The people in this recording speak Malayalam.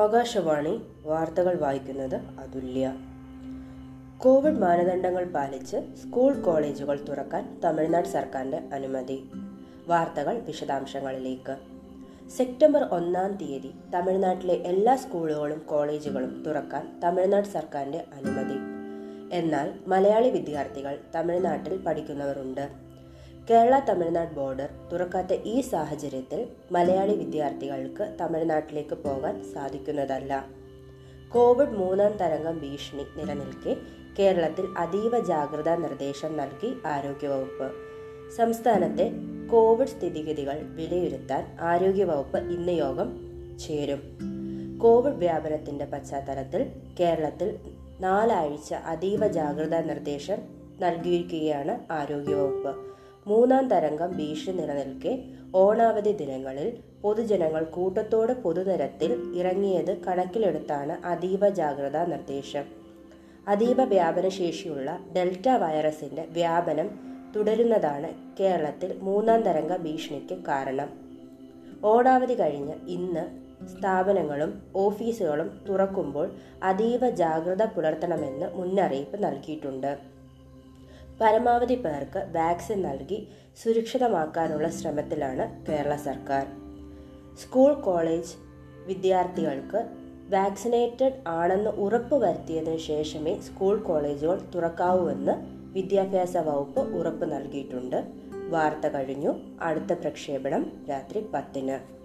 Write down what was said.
ആകാശവാണി വാർത്തകൾ വായിക്കുന്നത് അതുല്യ. കോവിഡ് മാനദണ്ഡങ്ങൾ പാലിച്ച് സ്കൂൾ കോളേജുകൾ തുറക്കാൻ തമിഴ്നാട് സർക്കാരിന്റെ അനുമതി. വാർത്തകൾ വിശദാംശങ്ങളിലേക്ക്. സെപ്റ്റംബർ ഒന്നാം തീയതി തമിഴ്നാട്ടിലെ എല്ലാ സ്കൂളുകളും കോളേജുകളും തുറക്കാൻ തമിഴ്നാട് സർക്കാരിന്റെ അനുമതി. എന്നാൽ മലയാളി വിദ്യാർത്ഥികൾ തമിഴ്നാട്ടിൽ പഠിക്കുന്നവരുണ്ട്. കേരള തമിഴ്നാട് ബോർഡർ തുറക്കാത്ത ഈ സാഹചര്യത്തിൽ മലയാളി വിദ്യാർത്ഥികൾക്ക് തമിഴ്നാട്ടിലേക്ക് പോകാൻ സാധിക്കുന്നതല്ല. കോവിഡ് മൂന്നാം തരംഗം ഭീഷണി നിലനിൽക്കെ കേരളത്തിൽ അതീവ ജാഗ്രതാ നിർദ്ദേശം നൽകി ആരോഗ്യവകുപ്പ്. സംസ്ഥാനത്തെ കോവിഡ് സ്ഥിതിഗതികൾ വിലയിരുത്താൻ ആരോഗ്യവകുപ്പ് ഇന്ന് യോഗം ചേരും. കോവിഡ് വ്യാപനത്തിന്റെ പശ്ചാത്തലത്തിൽ കേരളത്തിൽ നാലാഴ്ച അതീവ ജാഗ്രതാ നിർദ്ദേശം നൽകിയിരിക്കുകയാണ് ആരോഗ്യവകുപ്പ്. മൂന്നാം തരംഗം ഭീഷണി നിലനിൽക്കെ ഓണാവധി ദിനങ്ങളിൽ പൊതുജനങ്ങൾ കൂട്ടത്തോടെ പൊതുനിരത്തിൽ ഇറങ്ങിയത് കണക്കിലെടുത്താണ് അതീവ ജാഗ്രതാ നിർദ്ദേശം. അതീവ വ്യാപനശേഷിയുള്ള ഡെൽറ്റ വൈറസിന്റെ വ്യാപനം തുടരുന്നതാണ് കേരളത്തിൽ മൂന്നാം തരംഗ ഭീഷണിക്ക് കാരണം. ഓണാവധി കഴിഞ്ഞ് ഇന്ന് സ്ഥാപനങ്ങളും ഓഫീസുകളും തുറക്കുമ്പോൾ അതീവ ജാഗ്രത പുലർത്തണമെന്ന് മുന്നറിയിപ്പ് നൽകിയിട്ടുണ്ട്. പരമാവധി പേർക്ക് വാക്സിൻ നൽകി സുരക്ഷിതമാക്കാനുള്ള ശ്രമത്തിലാണ് കേരള സർക്കാർ. സ്കൂൾ കോളേജ് വിദ്യാർത്ഥികൾക്ക് വാക്സിനേറ്റഡ് ആണെന്ന് ഉറപ്പ് വരുത്തിയതിനു ശേഷമേ സ്കൂൾ കോളേജുകൾ തുറക്കാവൂവെന്ന് വിദ്യാഭ്യാസ വകുപ്പ് ഉറപ്പ് നൽകിയിട്ടുണ്ട്. വാർത്ത കഴിഞ്ഞു. അടുത്ത പ്രക്ഷേപണം രാത്രി പത്തിന്.